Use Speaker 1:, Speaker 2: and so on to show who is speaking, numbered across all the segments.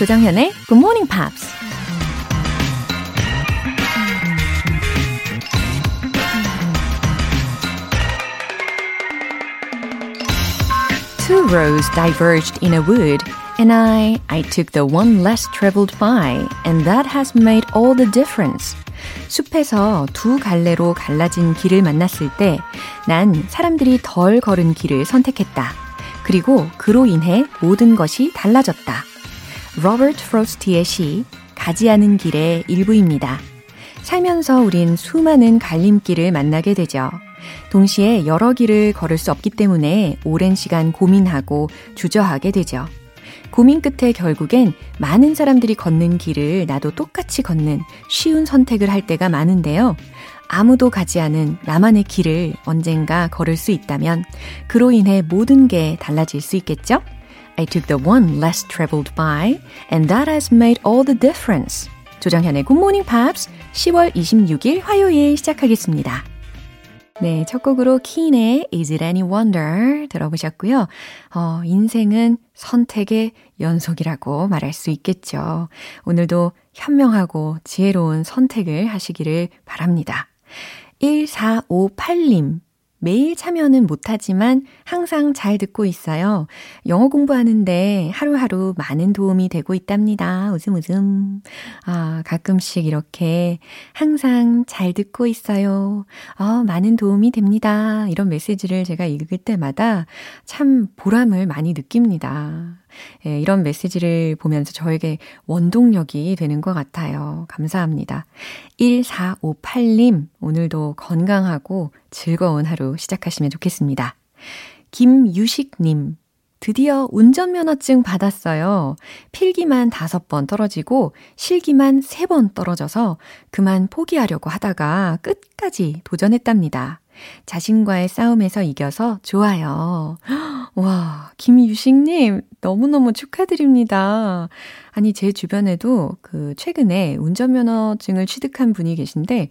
Speaker 1: 조장현의 Good Morning Pops. Two roads diverged in a wood, and I, I took the one less traveled by, and that has made all the difference. 숲에서 두 갈래로 갈라진 길을 만났을 때, 난 사람들이 덜 걸은 길을 선택했다. 그리고 그로 인해 모든 것이 달라졌다. 로버트 프로스트의 시, 가지 않은 길의 일부입니다. 살면서 우린 수많은 갈림길을 만나게 되죠. 동시에 여러 길을 걸을 수 없기 때문에 오랜 시간 고민하고 주저하게 되죠. 고민 끝에 결국엔 많은 사람들이 걷는 길을 나도 똑같이 걷는 쉬운 선택을 할 때가 많은데요. 아무도 가지 않은 나만의 길을 언젠가 걸을 수 있다면 그로 인해 모든 게 달라질 수 있겠죠? I took the one less traveled by and that has made all the difference. 조정현의 Good Morning Pops 10월 26일 화요일 시작하겠습니다. 네, 첫 곡으로 키인의 Is It Any Wonder 들어보셨고요. 어, 인생은 선택의 연속이라고 말할 수 있겠죠. 오늘도 현명하고 지혜로운 선택을 하시기를 바랍니다. 1458님. 매일 참여는 못하지만 항상 잘 듣고 있어요. 영어 공부하는데 하루하루 많은 도움이 되고 있답니다. 웃음 웃음. 아, 가끔씩 이렇게 항상 잘 듣고 있어요. 아, 많은 도움이 됩니다. 이런 메시지를 제가 읽을 때마다 참 보람을 많이 느낍니다. 예, 이런 메시지를 보면서 저에게 원동력이 되는 것 같아요. 감사합니다. 1458님, 오늘도 건강하고 즐거운 하루 시작하시면 좋겠습니다. 김유식님, 드디어 운전면허증 받았어요. 필기만 다섯 번 떨어지고 실기만 세 번 떨어져서 그만 포기하려고 하다가 끝까지 도전했답니다. 자신과의 싸움에서 이겨서 좋아요. 와, 김유식님, 너무너무 축하드립니다. 아니, 제 주변에도 그, 최근에 운전면허증을 취득한 분이 계신데,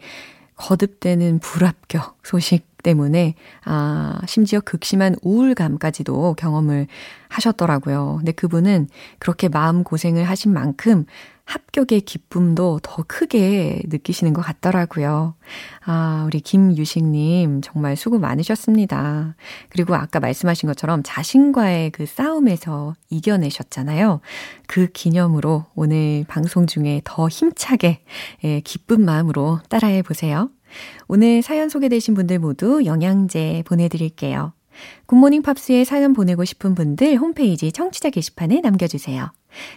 Speaker 1: 거듭되는 불합격 소식 때문에, 아, 심지어 극심한 우울감까지도 경험을 하셨더라고요. 근데 그분은 그렇게 마음 고생을 하신 만큼 합격의 기쁨도 더 크게 느끼시는 것 같더라고요. 아, 우리 김유식님, 정말 수고 많으셨습니다. 그리고 아까 말씀하신 것처럼 자신과의 그 싸움에서 이겨내셨잖아요. 그 기념으로 오늘 방송 중에 더 힘차게, 예, 기쁜 마음으로 따라해 보세요. 오늘 사연 소개되신 분들 모두 영양제 보내드릴게요. Good Morning Pops에 사연 보내고 싶은 분들 홈페이지 청취자 게시판에 남겨주세요.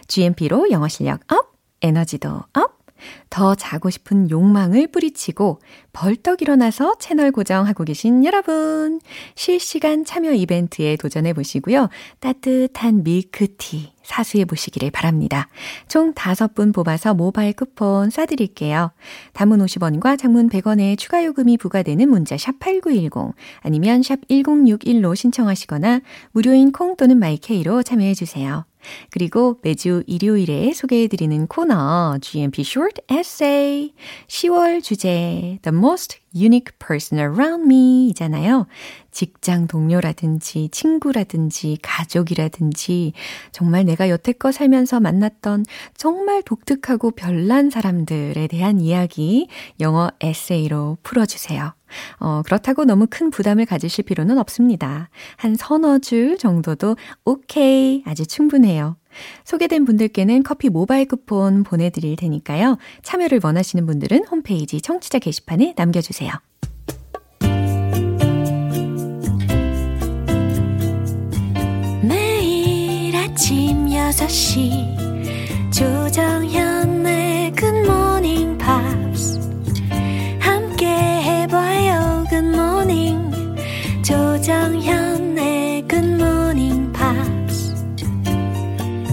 Speaker 1: GMP로 영어 실력 up! 에너지도 up! 더 자고 싶은 욕망을 뿌리치고 벌떡 일어나서 채널 고정하고 계신 여러분. 실시간 참여 이벤트에 도전해 보시고요. 따뜻한 밀크티 사수해 보시기를 바랍니다. 총 5분 뽑아서 모바일 쿠폰 쏴드릴게요. 담은 50원과 장문 100원의 추가 요금이 부과되는 문자 샵 8910 아니면 샵 1061로 신청하시거나 무료인 콩 또는 마이케이로 참여해 주세요. 그리고 매주 일요일에 소개해드리는 코너 GMP Short Essay 10월 주제 The Most Unique Person Around Me 이잖아요. 직장 동료라든지 친구라든지 가족이라든지 정말 내가 여태껏 살면서 만났던 정말 독특하고 별난 사람들에 대한 이야기 영어 에세이로 풀어주세요. 어, 그렇다고 너무 큰 부담을 가지실 필요는 없습니다. 한 서너 줄 정도도 오케이. 아주 충분해요. 소개된 분들께는 커피 모바일 쿠폰 보내드릴 테니까요. 참여를 원하시는 분들은 홈페이지 청취자 게시판에 남겨주세요.
Speaker 2: 매일 아침 6시 조정현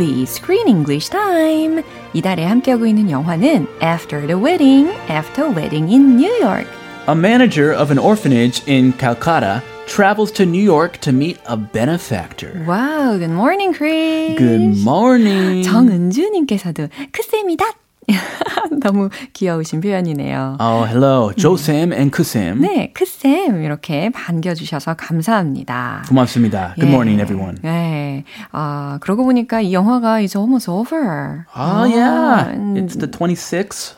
Speaker 1: enjoy a movie, Screen English Time. 이달에 함께하고 있는 영화는 After the Wedding, After Wedding in New York.
Speaker 3: A manager of an orphanage in Calcutta travels to New York to meet a benefactor.
Speaker 1: Wow, good morning, Chris.
Speaker 3: Good morning.
Speaker 1: 정은주님께서도 크쌤이다. 너무 귀여우신 표현이네요.
Speaker 3: Oh, hello. 조쌤 and 크쌤.
Speaker 1: 네, 크쌤 이렇게 반겨주셔서 감사합니다.
Speaker 3: 고맙습니다. Good
Speaker 1: 예.
Speaker 3: morning, everyone.
Speaker 1: 네, 아 그러고 보니까 이 영화가 is almost over.
Speaker 3: Oh, yeah.
Speaker 1: 음,
Speaker 3: It's the 26th.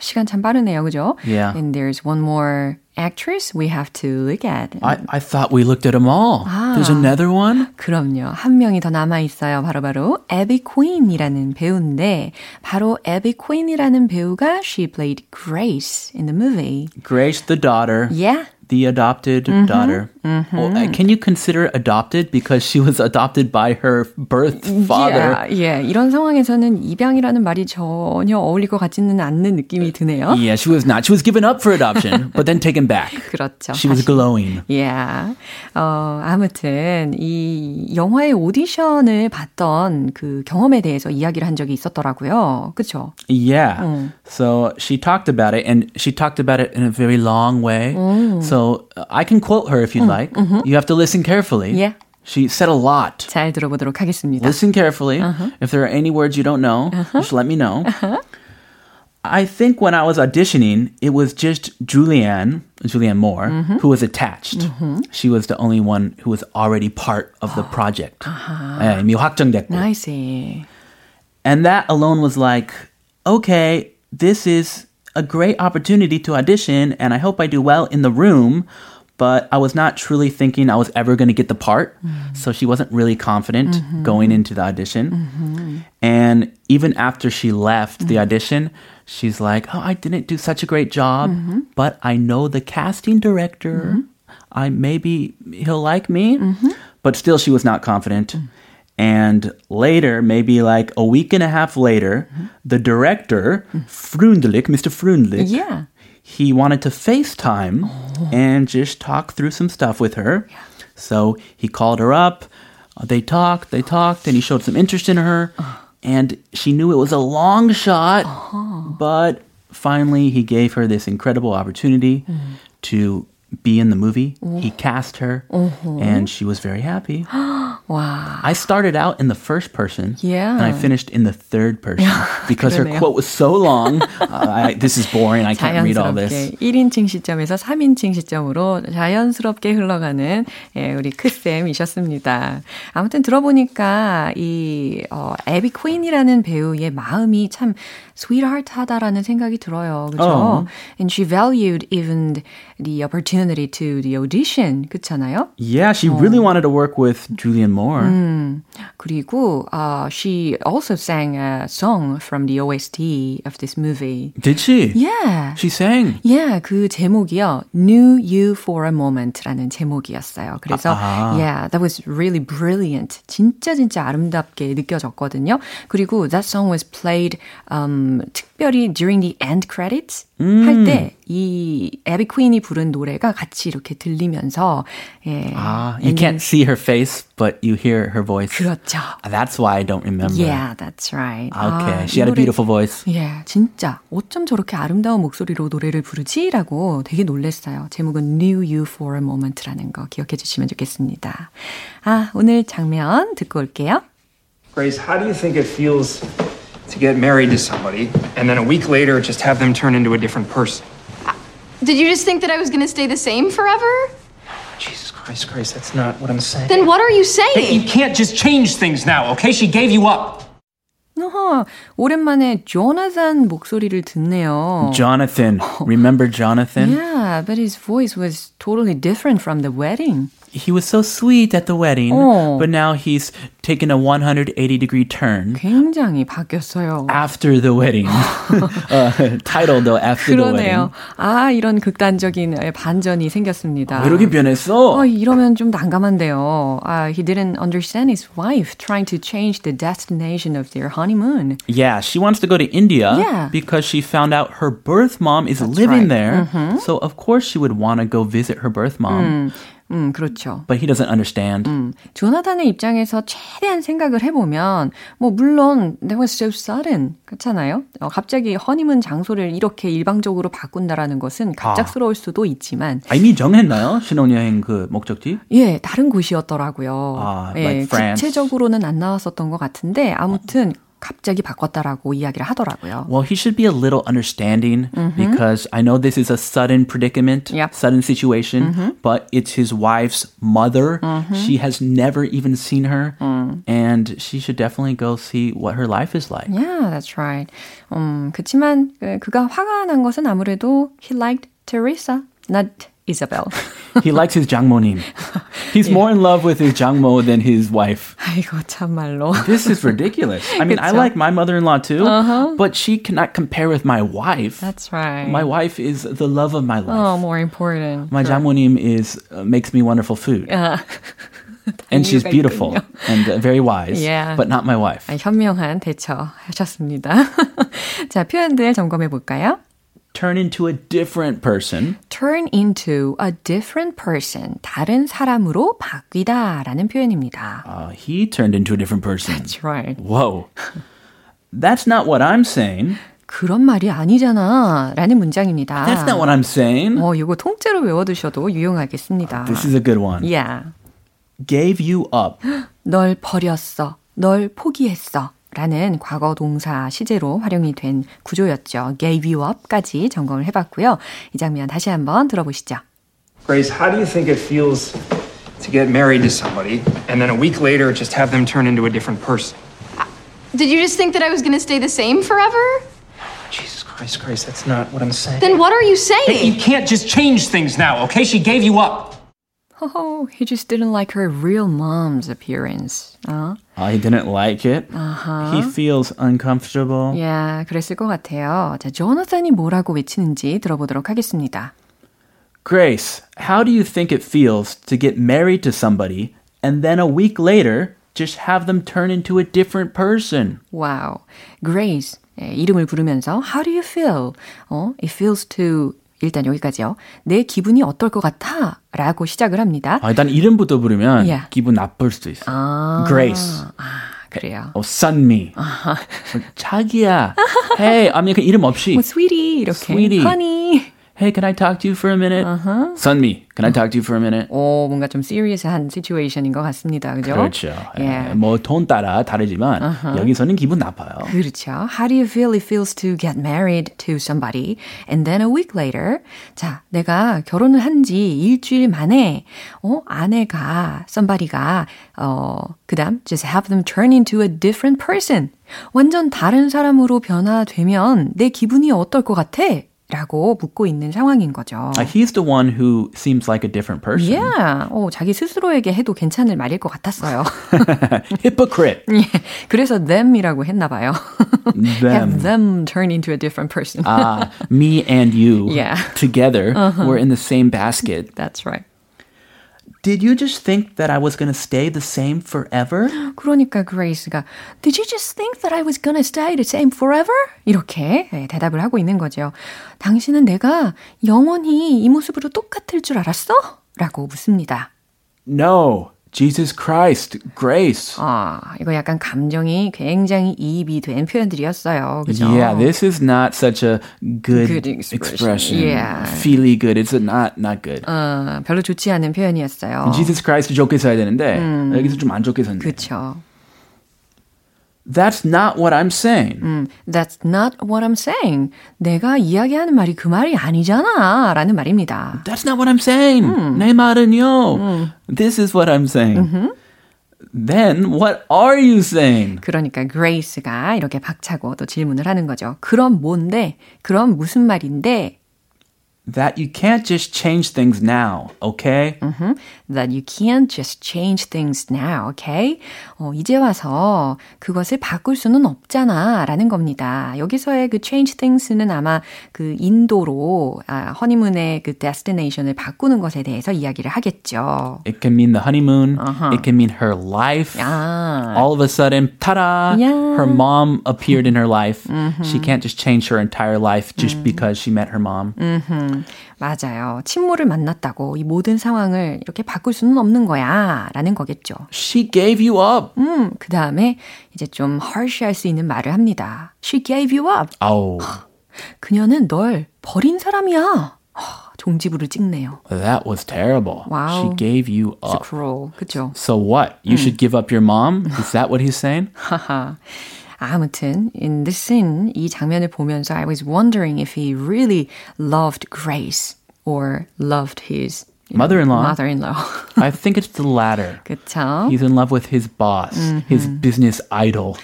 Speaker 1: 시간 참 빠르네요, 그죠?
Speaker 3: Yeah.
Speaker 1: And there's one more actress we have to look at.
Speaker 3: I, I thought we looked at them all. There's another one?
Speaker 1: 그럼요. 한 명이 더 남아 있어요. 바로바로 에비 퀸이라는 배우인데 바로 에비 퀸이라는 배우가 she played Grace in the movie.
Speaker 3: Grace, the daughter.
Speaker 1: Yeah.
Speaker 3: The adopted daughter. Well, uh, can you consider adopted because she was adopted by her birth father?
Speaker 1: Yeah, yeah. 이런 상황에서는 입양이라는 말이 전혀 어울릴 것 같지는 않는 느낌이 드네요.
Speaker 3: Yeah, she was not. She was given up for adoption, but then taken back.
Speaker 1: 그렇죠.
Speaker 3: She was glowing.
Speaker 1: Yeah. 어, 아무튼 이 영화의 오디션을 봤던 그 경험에 대해서 이야기를 한 적이 있었더라고요. 그렇죠?
Speaker 3: Yeah. So she talked about it, and she talked about it in a very long way. So uh, I can quote her if you'd like. You have to listen carefully.
Speaker 1: Yeah.
Speaker 3: She said a lot.
Speaker 1: 잘 들어보도록 하겠습니다.
Speaker 3: Listen carefully. If there are any words you don't know, just let me know. I think when I was auditioning, it was just Julianne, Julianne Moore, who was attached. She was the only one who was already part of the project. 예, 이미 확정됐고.
Speaker 1: I see.
Speaker 3: And that alone was like, okay, this is a great opportunity to audition, and I hope I do well in the room. But I was not truly thinking I was ever going to get the part. Mm-hmm. So she wasn't really confident mm-hmm. going into the audition. Mm-hmm. And even after she left the audition, she's like, oh, I didn't do such a great job, but I know the casting director. I maybe he'll like me. But still, she was not confident. And later, maybe like a week and a half later, the director, Frundlich, Mr. Frundlich,
Speaker 1: Yeah.
Speaker 3: He wanted to FaceTime oh. and just talk through some stuff with her. So he called her up. They talked, they talked, and he showed some interest in her. Uh-huh. And she knew it was a long shot, uh-huh. but finally he gave her this incredible opportunity mm-hmm. to be in the movie. He cast her, and she was very happy.
Speaker 1: 와.
Speaker 3: I started out in the first person,
Speaker 1: Yeah.
Speaker 3: and I finished in the third person because her
Speaker 1: 그러네요.
Speaker 3: quote was so long. uh, I, this is boring. I can't read all this.
Speaker 1: 자연스럽게 1인칭 시점에서 3인칭 시점으로 자연스럽게 흘러가는 예, 우리 크쌤이셨습니다. 아무튼 들어보니까 이 어, 에비 퀸이라는 배우의 마음이 참 sweetheart하다라는 생각이 들어요. 그죠?
Speaker 3: 어.
Speaker 1: And she valued even the opportunity to the audition. 그렇잖아요?
Speaker 3: Yeah, she really wanted to work with Julianne Moore.
Speaker 1: 그리고 uh, she also sang a song from the OST of this movie.
Speaker 3: Did she?
Speaker 1: Yeah.
Speaker 3: She sang.
Speaker 1: Yeah, 그 제목이요. Knew You for a Moment라는 제목이었어요. 그래서
Speaker 3: 아.
Speaker 1: yeah, that was really brilliant. 진짜 진짜 아름답게 느껴졌거든요. 그리고 that song was played um, 특별히 during the end credits 할때 이 에비 퀸이 부른 노래가 같이 이렇게 들리면서 예.
Speaker 3: Ah, you can't see her face, but you hear her voice.
Speaker 1: 그렇죠.
Speaker 3: That's why I don't remember.
Speaker 1: Yeah, that's right.
Speaker 3: Okay,
Speaker 1: 아,
Speaker 3: she had
Speaker 1: 이
Speaker 3: a
Speaker 1: 노래-
Speaker 3: beautiful voice.
Speaker 1: 예, 진짜 어쩜 저렇게 아름다운 목소리로 노래를 부르지라고 되게 놀랐어요. 제목은 Knew You for a Moment라는 거 기억해 주시면 좋겠습니다. 아, 오늘 장면 듣고 올게요.
Speaker 4: Grace, how do you think it feels to get married to somebody and then a week later just have them turn into a different person?
Speaker 5: Did you just think that I was gonna stay the same forever?
Speaker 4: Jesus Christ, Grace, that's not what I'm saying.
Speaker 5: Then what are you
Speaker 4: Hey, you can't just change things now, okay? She gave you up.
Speaker 1: 어허, 오랜만에 조나산 목소리를 듣네요.
Speaker 3: Jonathan. Remember Jonathan?
Speaker 1: Yeah, but his voice was totally different from the wedding.
Speaker 3: He was so sweet at the wedding,
Speaker 1: Oh.
Speaker 3: but now he's taken a 180 degree turn
Speaker 1: 굉장히 바뀌었어요.
Speaker 3: after the wedding. uh, title though, after the wedding.
Speaker 1: 그러네요. 아, 이런 극단적인 반전이 생겼습니다.
Speaker 3: 왜 이렇게 변했어?
Speaker 1: 어, 이러면 좀 난감한데요. Uh, he didn't understand his wife trying to change the destination of their honeymoon.
Speaker 3: Yeah, she wants to go to India
Speaker 1: Yeah.
Speaker 3: because she found out her birth mom is living
Speaker 1: right. Mm-hmm.
Speaker 3: there. So of course she would want to go visit her birth mom.
Speaker 1: 음, 그렇죠.
Speaker 3: but he doesn't understand.
Speaker 1: 음, 조나단의 입장에서 최대한 생각을 해보면, 뭐, 물론, that was so sudden. 그렇잖아요? 어, 갑자기 허니문 장소를 이렇게 일방적으로 바꾼다라는 것은 갑작스러울 수도 있지만,
Speaker 3: 아, 이미 정했나요? 신혼여행 그 목적지?
Speaker 1: 예, 다른 곳이었더라고요.
Speaker 3: 아,
Speaker 1: 예,
Speaker 3: like France.
Speaker 1: 구체적으로는 안 나왔었던 것 같은데, 아무튼, 갑자기 바꿨다라고 이야기를 하더라고요.
Speaker 3: Well, he should be a little understanding because I know this is a sudden predicament,
Speaker 1: Yep.
Speaker 3: sudden situation, but it's his wife's mother. She has never even seen her, and she should definitely go see what her life is like.
Speaker 1: Yeah, that's right. 음, 그치만 그, 그가 화가 난 것은 아무래도 he liked Teresa, not Isabel.
Speaker 3: He likes his 장모님. He's more in love with his 장모 than his wife.
Speaker 1: 아이고 참말로.
Speaker 3: This is ridiculous. I mean, I
Speaker 1: 그쵸?
Speaker 3: like my mother-in-law too, but she cannot compare with my wife.
Speaker 1: That's right.
Speaker 3: My wife is the love of my life.
Speaker 1: oh, more important.
Speaker 3: My 장모님 is uh, makes me wonderful food.
Speaker 1: 아,
Speaker 3: and she's
Speaker 1: 이유가
Speaker 3: beautiful
Speaker 1: 있군요.
Speaker 3: and uh, very wise,
Speaker 1: Yeah.
Speaker 3: but not my wife.
Speaker 1: 아, 현명한 대처하셨습니다. 자, 표현들 점검해 볼까요?
Speaker 3: Turn into a different person.
Speaker 1: turn into a different person. 다른 사람으로 바뀌다 라는 표현입니다.
Speaker 3: Uh, he turned into a different person.
Speaker 1: That's right.
Speaker 3: Whoa. That's not what I'm saying.
Speaker 1: 그런 말이 아니잖아 라는 문장입니다.
Speaker 3: That's not what I'm saying.
Speaker 1: 어, 이거 통째로 외워두셔도 유용하겠습니다.
Speaker 3: This is a good one.
Speaker 1: Yeah.
Speaker 3: Gave you up.
Speaker 1: 널 버렸어. 널 포기했어. 라는 과거 동사 시제로 활용이 된 구조였죠. gave you up까지 점검을 해봤고요. 이 장면 다시 한번 들어보시죠.
Speaker 4: Grace, how do you think it feels to get married to somebody and then a week later just have them turn into a different person?
Speaker 5: Did you just think that I was gonna stay the same forever?
Speaker 4: Jesus Christ, Grace, that's not what I'm saying.
Speaker 5: Then what are you
Speaker 4: Hey, you
Speaker 5: saying?
Speaker 4: can't just change things now, okay? She gave you up.
Speaker 1: Oh, he just didn't like her real mom's appearance. 어?
Speaker 3: I didn't like it. He feels uncomfortable.
Speaker 1: 야, 그랬을 것 같아요. 자, 조나단이 뭐라고 외치는지 들어보도록 하겠습니다.
Speaker 3: Grace, how do you think it feels to get married to somebody and then a week later just have them turn into a different person?
Speaker 1: 와우. Grace. 예, 이름을 부르면서 How do you feel? 어, it feels to 일단 여기까지요. 내 기분이 어떨 것 같아? 라고 시작을 합니다.
Speaker 3: 아, 일단 이름부터 부르면
Speaker 1: Yeah.
Speaker 3: 기분 나쁠 수도 있어.
Speaker 1: 아,
Speaker 3: Grace.
Speaker 1: 그래요.
Speaker 3: 어, sun미. 어, 자기야. Hey, 아니 그 이름 없이.
Speaker 1: 뭐 sweetie 이렇게.
Speaker 3: Sweetie.
Speaker 1: honey.
Speaker 3: Hey, can I talk to you for a minute? sun미, can I talk to you for a minute?
Speaker 1: 오, 뭔가 좀 serious한 situation인 것 같습니다. 그죠?
Speaker 3: 그렇죠.
Speaker 1: 예.
Speaker 3: 뭐톤 따라 다르지만 여기서는 기분 나빠요.
Speaker 1: 그렇죠. How do you feel it feels to get married to somebody and then a week later? 자, 내가 결혼을 한 지 일주일 만에, 어, 아내가, somebody가, 어, 그 다음, just have them turn into a different person. 완전 다른 사람으로 변화되면 내 기분이 어떨 것 같아? 라고 묻고 있는 상황인 거죠.
Speaker 3: Uh, he's the one who seems like a different person.
Speaker 1: Yeah. 어, 자기 스스로에게 해도 괜찮을 말일 것 같았어요.
Speaker 3: Hypocrite.
Speaker 1: 예, 그래서 them이라고 했나 봐요.
Speaker 3: Them.
Speaker 1: Have them turn into a different person.
Speaker 3: Ah, me and you
Speaker 1: Yeah.
Speaker 3: together were in the same basket.
Speaker 1: That's right.
Speaker 3: Did you just think that I was going to stay the same forever?
Speaker 1: 그러니까 그레이스가 Did you just think that I was gonna stay the same forever? 이렇게 예, 대답을 하고 있는 거죠. 당신은 내가 영원히 이 모습으로 똑같을 줄 알았어? 라고 묻습니다.
Speaker 3: No. Jesus Christ, grace.
Speaker 1: 아, 이거 약간 감정이 굉장히 이입이 된 표현들이었어요. 그죠?
Speaker 3: Yeah, this is not such a good,
Speaker 1: Good expression.
Speaker 3: expression.
Speaker 1: Yeah.
Speaker 3: Feely good. It's not not good.
Speaker 1: 어, 별로 좋지 않은 표현이었어요.
Speaker 3: Jesus Christ 좋게 써야 되는데 여기서 좀 안 좋게 썼네.
Speaker 1: 그쵸.
Speaker 3: That's not what I'm saying.
Speaker 1: 음, That's not what I'm saying. 내가 이야기하는 말이 그 말이 아니잖아. 라는 말입니다.
Speaker 3: That's not what I'm saying. 내 말은요. This is what I'm saying. Then what are you saying?
Speaker 1: 그러니까 그레이스가 이렇게 박차고 또 질문을 하는 거죠. 그럼 뭔데? 그럼 무슨 말인데?
Speaker 3: That you can't just change things now, okay?
Speaker 1: That you can't just change things now, okay? 어, 이제 와서 그것을 바꿀 수는 없잖아. 라는 겁니다. 여기서의 그 change things는 아마 그 인도로 아, 허니문의 그 destination을 바꾸는 것에 대해서 이야기를 하겠죠.
Speaker 3: It can mean the honeymoon. It can mean her life.
Speaker 1: 아,
Speaker 3: All of a sudden, ta-da!
Speaker 1: Yeah.
Speaker 3: Her mom appeared in her life. She can't just change her entire life just because she met her mom.
Speaker 1: 음, 맞아요. 친모를 만났다고 이 모든 상황을 이렇게 바꿀 수는 없는 거야. 라는 거겠죠.
Speaker 3: She gave you up.
Speaker 1: 음, 그 다음에 이제 좀 harsh할 수 있는 말을 합니다. She gave you up.
Speaker 3: Oh,
Speaker 1: 그녀는 널 버린 사람이야. 하, 종지부를 찍네요.
Speaker 3: that was terrible.
Speaker 1: Wow.
Speaker 3: She gave you up.
Speaker 1: cruel. 그죠?
Speaker 3: So what? You should give up your mom? Is that what he's saying?
Speaker 1: 하하. 아무튼 in this scene 이 장면을 보면서 I was wondering if he really loved Grace or loved his you know,
Speaker 3: Mother-in-law.
Speaker 1: mother-in-law.
Speaker 3: I think it's the latter.
Speaker 1: 그쵸?
Speaker 3: He's in love with his boss, his business idol,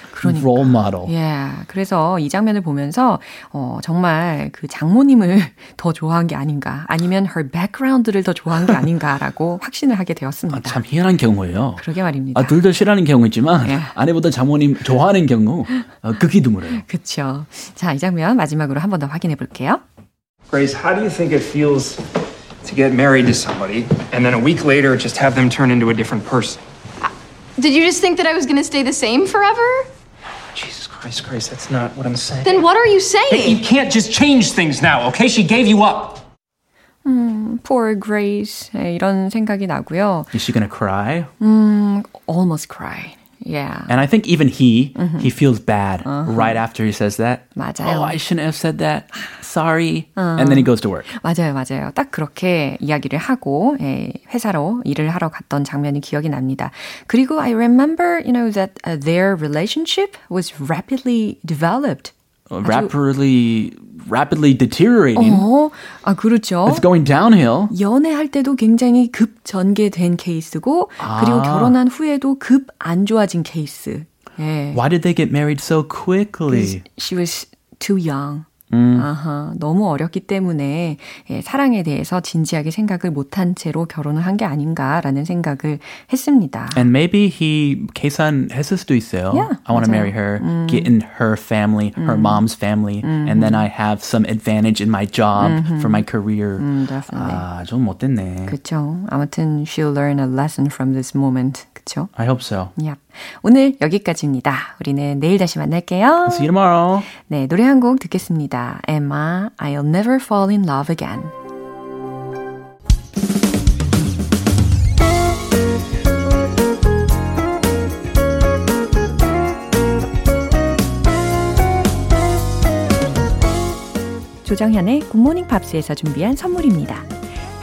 Speaker 3: role model.
Speaker 1: 예, 그래서 이 장면을 보면서 어, 정말 그 장모님을 더 좋아한 게 아닌가, 아니면 her background를 더 좋아한 게 아닌가라고 확신을 하게 되었습니다.
Speaker 3: 참 희한한 경우예요.
Speaker 1: 그러게 말입니다.
Speaker 3: 아, 둘 다 싫어하는 경우 있지만
Speaker 1: 예.
Speaker 3: 아내보다 장모님 좋아하는 경우 어, 극히 드물어요.
Speaker 1: 그쵸. 자, 이 장면 마지막으로 한 번 더 확인해 볼게요.
Speaker 4: Grace, how do you think it feels to get married to somebody and then a week later just have them turn into a different person?
Speaker 5: Did you just think that I was gonna stay the same forever?
Speaker 4: Jesus Christ, Grace, that's not what I'm saying.
Speaker 5: Then what are you
Speaker 4: Hey, you
Speaker 5: saying?
Speaker 4: can't just change things now, okay? She gave you up.
Speaker 1: Poor Grace. 예, 이런 생각이 나고요.
Speaker 3: Is she gonna cry?
Speaker 1: Almost cried. Yeah.
Speaker 3: And I think even he he feels bad right after he says that.
Speaker 1: 맞아요.
Speaker 3: Oh, I shouldn't have said that. Sorry. And then he goes to work.
Speaker 1: 맞아요, 맞아요. 딱 그렇게 이야기를 하고 예, 회사로 일을 하러 갔던 장면이 기억이 납니다. 그리고 I remember, you know, that uh, their relationship was rapidly developed.
Speaker 3: Rapidly rapidly deteriorating.
Speaker 1: 어, 아 그렇죠.
Speaker 3: It's going downhill.
Speaker 1: 연애할 때도 굉장히 급 전개된 케이스고 그리고 결혼한 후에도 급 안 좋아진 케이스. 예.
Speaker 3: Why did they get married so quickly?
Speaker 1: She was too young. 아하, 너무 어렸기 때문에 예, 사랑에 대해서 진지하게 생각을 못한 채로 결혼을 한 게 아닌가라는 생각을 했습니다.
Speaker 3: And maybe he 계산했을 수도 있어요.
Speaker 1: Yeah,
Speaker 3: I want to marry her, get in her family, her mom's family, and then I have some advantage in my job for my career.
Speaker 1: definitely.
Speaker 3: 아, 좀 못됐네.
Speaker 1: 그쵸. 아무튼 she'll learn a lesson from this moment. 그쵸?
Speaker 3: I hope so.
Speaker 1: Yep. 오늘 여기까지입니다. 우리는 내일 다시 만날게요.
Speaker 3: See you tomorrow.
Speaker 1: 네, 노래 한 곡 듣겠습니다. Emma, I'll never fall in love again. 조정현의 Good Morning Pops에서 준비한 선물입니다.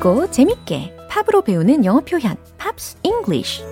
Speaker 1: 쉽고 재밌게 팝으로 배우는 영어 표현 Pops English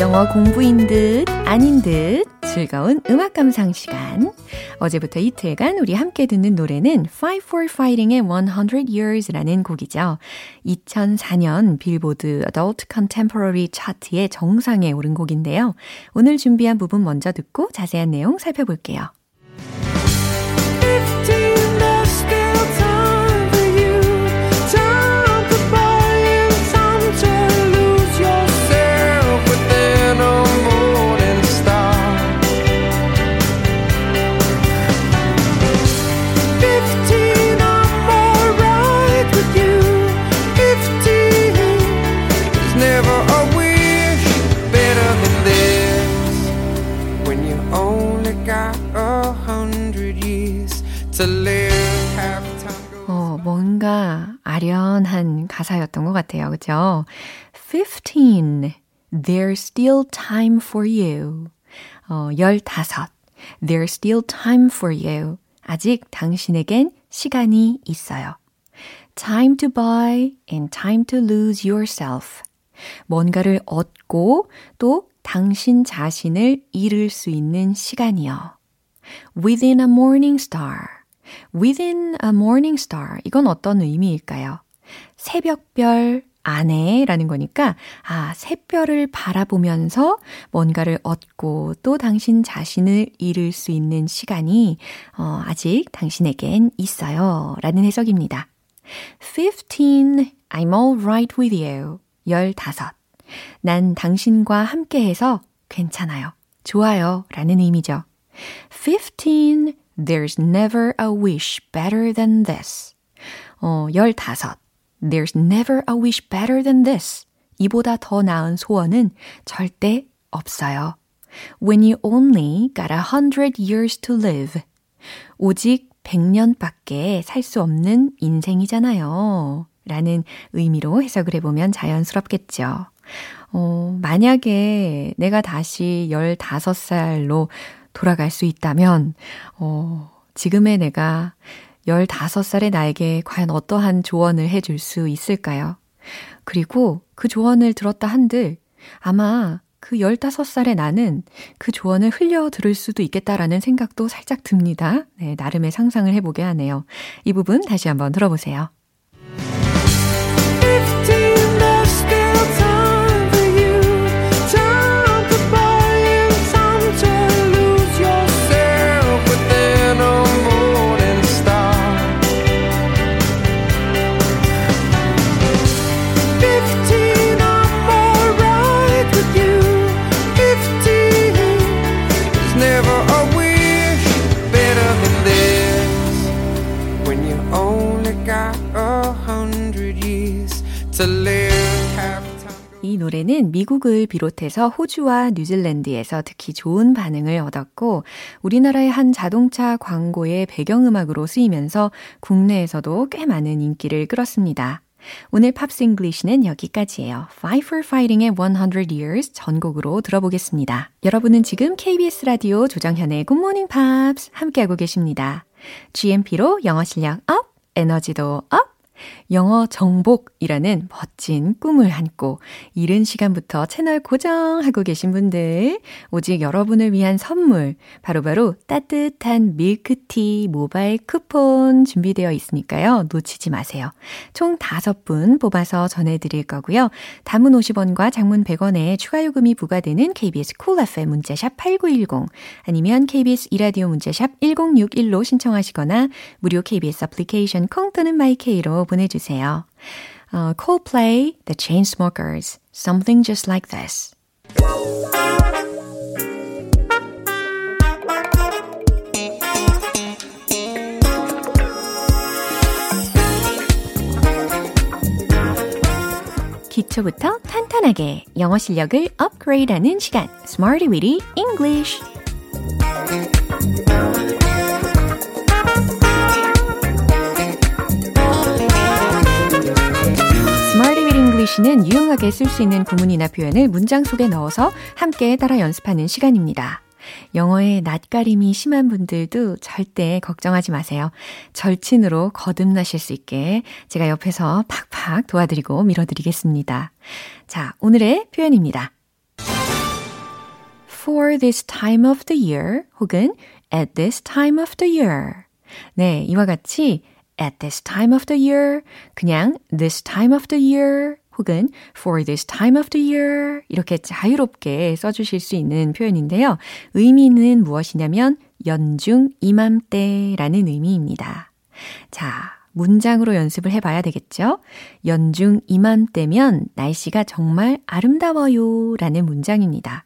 Speaker 1: 영어 공부인 듯 아닌 듯 즐거운 음악 감상 시간. 어제부터 이틀간 우리 함께 듣는 노래는 Five for Fighting의 100 Years라는 곡이죠. 2004년 빌보드 Adult Contemporary 차트의 정상에 오른 곡인데요. 오늘 준비한 부분 먼저 듣고 자세한 내용 살펴볼게요. 같아요. 그죠? 15. There's still time for you. 어, 15. There's still time for you. 아직 당신에겐 시간이 있어요. Time to buy and time to lose yourself. 뭔가를 얻고 또 당신 자신을 잃을 수 있는 시간이요. Within a morning star. Within a morning star. 이건 어떤 의미일까요? 새벽별 안에라는 거니까, 아, 새별을 바라보면서 뭔가를 얻고 또 당신 자신을 잃을 수 있는 시간이, 어, 아직 당신에겐 있어요. 라는 해석입니다. 15. I'm alright with you. 15. 난 당신과 함께해서 괜찮아요. 좋아요. 라는 의미죠. 15. There's never a wish better than this. 어, 15. There's never a wish better than this. 이보다 더 나은 소원은 절대 없어요. When you only got a hundred years to live. 오직 100년밖에 살 수 없는 인생이잖아요. 라는 의미로 해석을 해보면 자연스럽겠죠. 어, 만약에 내가 다시 15살로 돌아갈 수 있다면, 어, 지금의 내가 15살의 나에게 과연 어떠한 조언을 해줄 수 있을까요? 그리고 그 조언을 들었다 한들 아마 그 15살의 나는 그 조언을 흘려 들을 수도 있겠다라는 생각도 살짝 듭니다. 네, 나름의 상상을 해보게 하네요. 이 부분 다시 한번 들어보세요. 이 노래는 미국을 비롯해서 호주와 뉴질랜드에서 특히 좋은 반응을 얻었고 우리나라의 한 자동차 광고의 배경음악으로 쓰이면서 국내에서도 꽤 많은 인기를 끌었습니다. 오늘 Pops English는 여기까지예요. Five for Fighting의 100 Years 전곡으로 들어보겠습니다. 여러분은 지금 KBS 라디오 조정현의 Good Morning Pops 함께하고 계십니다. GMP로 영어 실력 up, 에너지도 up, 영어 정복이라는 멋진 꿈을 안고 이른 시간부터 채널 고정하고 계신 분들, 오직 여러분을 위한 선물, 바로바로 바로 따뜻한 밀크티 모바일 쿠폰 준비되어 있으니까요. 놓치지 마세요. 총 5분 뽑아서 전해드릴 거고요. 단문 50원과 장문 100원에 추가 요금이 부과되는 KBS cool cool FM 문자샵 8910 아니면 KBS 이라디오 문자샵 1061로 신청하시거나 무료 KBS 애플리케이션 콩 또는 마이케이로 보내주세요. 어, Coldplay, The Chainsmokers, Something Just Like This. 기초부터 탄탄하게 영어 실력을 업그레이드하는 시간, Smarty Weedy English. 시는 유용하게 쓸 수 있는 구문이나 표현을 문장 속에 넣어서 함께 따라 연습하는 시간입니다. 영어에 낯가림이 심한 분들도 절대 걱정하지 마세요. 절친으로 거듭나실 수 있게 제가 옆에서 팍팍 도와드리고 밀어드리겠습니다. 자, 오늘의 표현입니다. For this time of the year 혹은 at this time of the year. 네, 이와 같이 at this time of the year, 그냥 this time of the year 혹은 for this time of the year 이렇게 자유롭게 써주실 수 있는 표현인데요. 의미는 무엇이냐면 연중 이맘때라는 의미입니다. 자, 문장으로 연습을 해봐야 되겠죠? 연중 이맘때면 날씨가 정말 아름다워요 라는 문장입니다.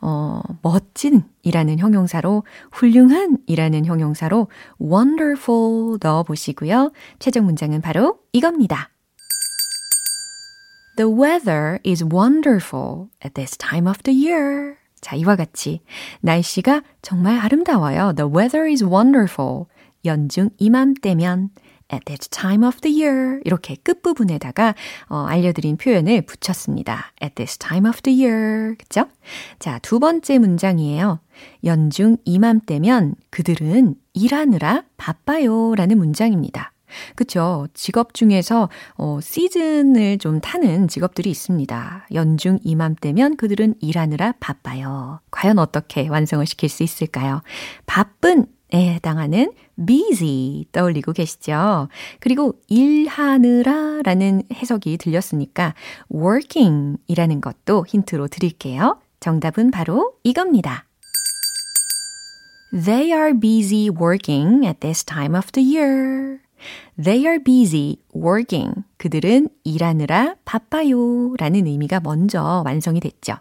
Speaker 1: 어, 멋진 이라는 형용사로 훌륭한 이라는 형용사로 wonderful 넣어 보시고요. 최종 문장은 바로 이겁니다. The weather is wonderful at this time of the year. 자, 이와 같이 날씨가 정말 아름다워요. The weather is wonderful. 연중 이맘때면 at this time of the year 이렇게 끝부분에다가 어, 알려드린 표현을 붙였습니다. at this time of the year 그쵸? 자, 두 번째 문장이에요. 연중 이맘때면 그들은 일하느라 바빠요 라는 문장입니다. 그쵸. 직업 중에서, 어, 시즌을 좀 타는 직업들이 있습니다. 연중 이맘때면 그들은 일하느라 바빠요. 과연 어떻게 완성을 시킬 수 있을까요? 바쁜 에 해당하는 busy 떠올리고 계시죠? 그리고 일하느라 라는 해석이 들렸으니까 working 이라는 것도 힌트로 드릴게요. 정답은 바로 이겁니다. They are busy working at this time of the year. They are busy working. 그들은 일하느라 바빠요. 라는 의미가 먼저 완성이 됐죠.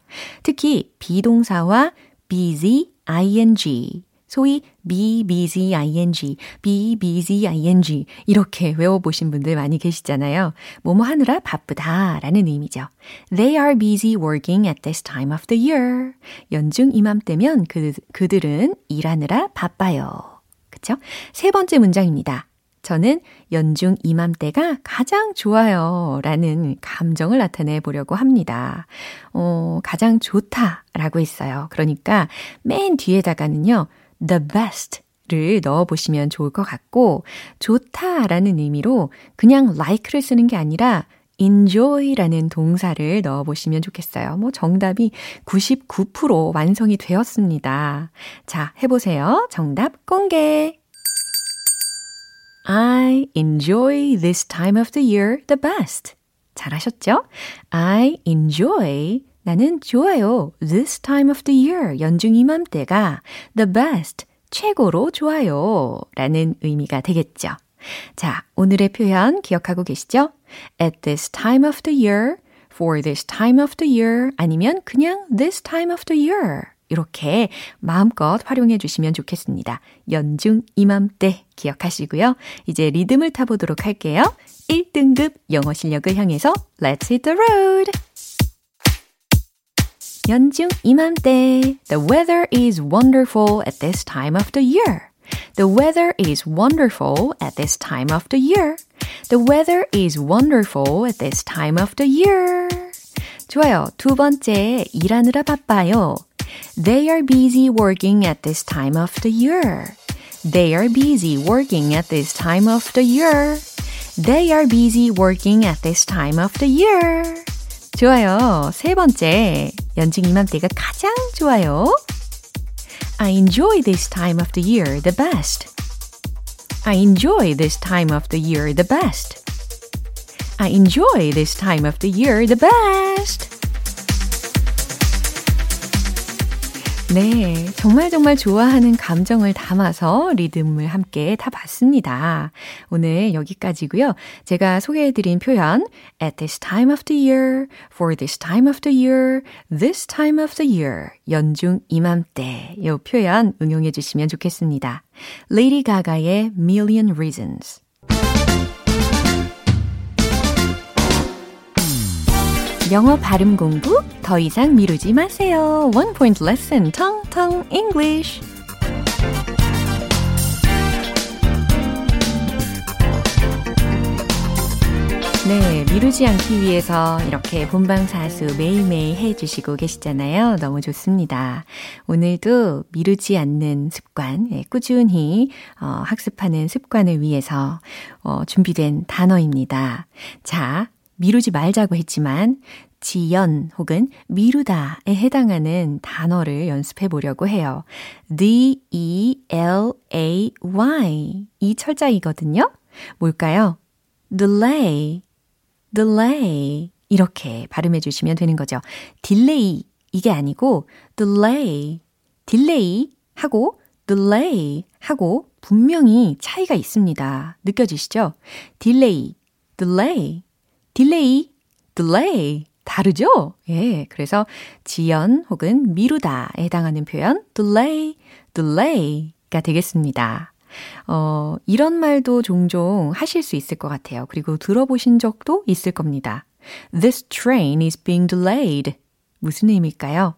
Speaker 1: 특히 비동사와 busy, ing, 소위 be busy ing, be busy ing 이렇게 외워보신 분들 많이 계시잖아요. 뭐뭐 하느라 바쁘다 라는 의미죠. They are busy working at this time of the year. 연중 이맘때면 그, 그들은 일하느라 바빠요. 그쵸? 세 번째 문장입니다. 저는 연중 이맘때가 가장 좋아요. 라는 감정을 나타내 보려고 합니다. 어, 가장 좋다 라고 했어요. 그러니까 맨 뒤에다가는요, the best 를 넣어 보시면 좋을 것 같고, 좋다 라는 의미로 그냥 like를 쓰는 게 아니라 enjoy라는 동사를 넣어 보시면 좋겠어요. 뭐 정답이 99% 완성이 되었습니다. 자, 해보세요. 정답 공개! I enjoy this time of the year the best. 잘하셨죠? I enjoy 나는 좋아요. This time of the year 연중 이맘때가 the best 최고로 좋아요. 라는 의미가 되겠죠. 자, 오늘의 표현 기억하고 계시죠? At this time of the year, for this time of the year 아니면 그냥 this time of the year 이렇게 마음껏 활용해 주시면 좋겠습니다. 연중 이맘때 기억하시고요. 이제 리듬을 타보도록 할게요. 1등급 영어 실력을 향해서 Let's hit the road! 연중 이맘때 The weather is wonderful at this time of the year. The weather is wonderful at this time of the year. The weather is wonderful at this time of the year. 좋아요. 두 번째, 일하느라 바빠요. They are busy working at this time of the year. They are busy working at this time of the year. They are busy working at this time of the year. 좋아요. 세 번째, 연중 이맘때가 가장 좋아요. I enjoy this time of the year the best. I enjoy this time of the year the best. I enjoy this time of the year the best. 네, 정말 정말 좋아하는 감정을 담아서 리듬을 함께 타봤습니다. 오늘 여기까지고요. 제가 소개해드린 표현 at this time of the year, for this time of the year, this time of the year, 연중 이맘때 이 표현 응용해 주시면 좋겠습니다. 레이디 가가의 Million Reasons 영어 발음 공부 더 이상 미루지 마세요. One point lesson, Tong Tong English. 네, 미루지 않기 위해서 이렇게 본방사수 매일매일 해주시고 계시잖아요. 너무 좋습니다. 오늘도 미루지 않는 습관, 예, 꾸준히 어, 학습하는 습관을 위해서 어, 준비된 단어입니다. 자, 미루지 말자고 했지만 지연 혹은 미루다에 해당하는 단어를 연습해 보려고 해요. D-E-L-A-Y 이 철자이거든요. 뭘까요? delay, delay 이렇게 발음해 주시면 되는 거죠. delay 이게 아니고 delay, delay 하고 delay 하고 분명히 차이가 있습니다. 느껴지시죠? delay, delay delay, delay. 다르죠? 예. 그래서 지연 혹은 미루다에 해당하는 표현 delay, delay가 되겠습니다. 어, 이런 말도 종종 하실 수 있을 것 같아요. 그리고 들어보신 적도 있을 겁니다. This train is being delayed. 무슨 의미일까요?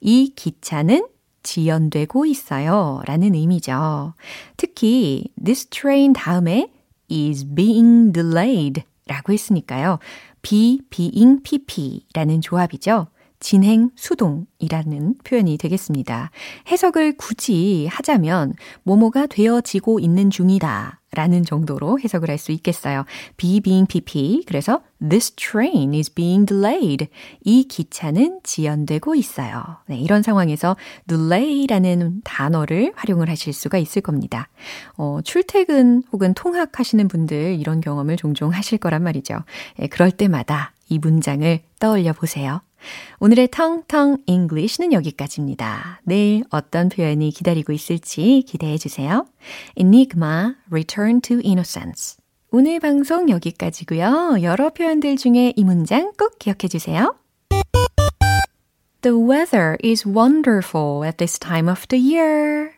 Speaker 1: 이 기차는 지연되고 있어요. 라는 의미죠. 특히 this train 다음에 is being delayed 라고 했으니까요. Be, being, pp라는 조합이죠. 진행 수동이라는 표현이 되겠습니다. 해석을 굳이 하자면 뭐뭐가 되어지고 있는 중이다 라는 정도로 해석을 할 수 있겠어요. be being pp. 그래서 this train is being delayed. 이 기차는 지연되고 있어요. 네, 이런 상황에서 delay라는 단어를 활용을 하실 수가 있을 겁니다. 어, 출퇴근 혹은 통학하시는 분들 이런 경험을 종종 하실 거란 말이죠. 예, 그럴 때마다 이 문장을 떠올려 보세요. 오늘의 텅텅 English는 여기까지입니다. 내일 어떤 표현이 기다리고 있을지 기대해 주세요. Enigma, Return to Innocence. 오늘 방송 여기까지고요. 여러 표현들 중에 이 문장 꼭 기억해 주세요. The weather is wonderful at this time of the year.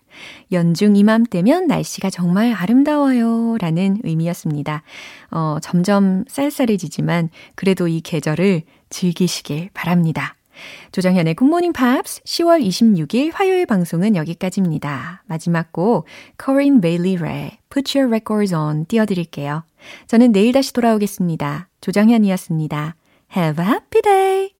Speaker 1: 연중 이맘때면 날씨가 정말 아름다워요. 라는 의미였습니다. 어, 점점 쌀쌀해지지만 그래도 이 계절을 즐기시길 바랍니다. 조정현의 굿모닝 팝스 10월 26일 화요일 방송은 여기까지입니다. 마지막 곡 Corinne Bailey Ray Put Your Records On 띄워드릴게요. 저는 내일 다시 돌아오겠습니다. 조정현이었습니다. Have a happy day!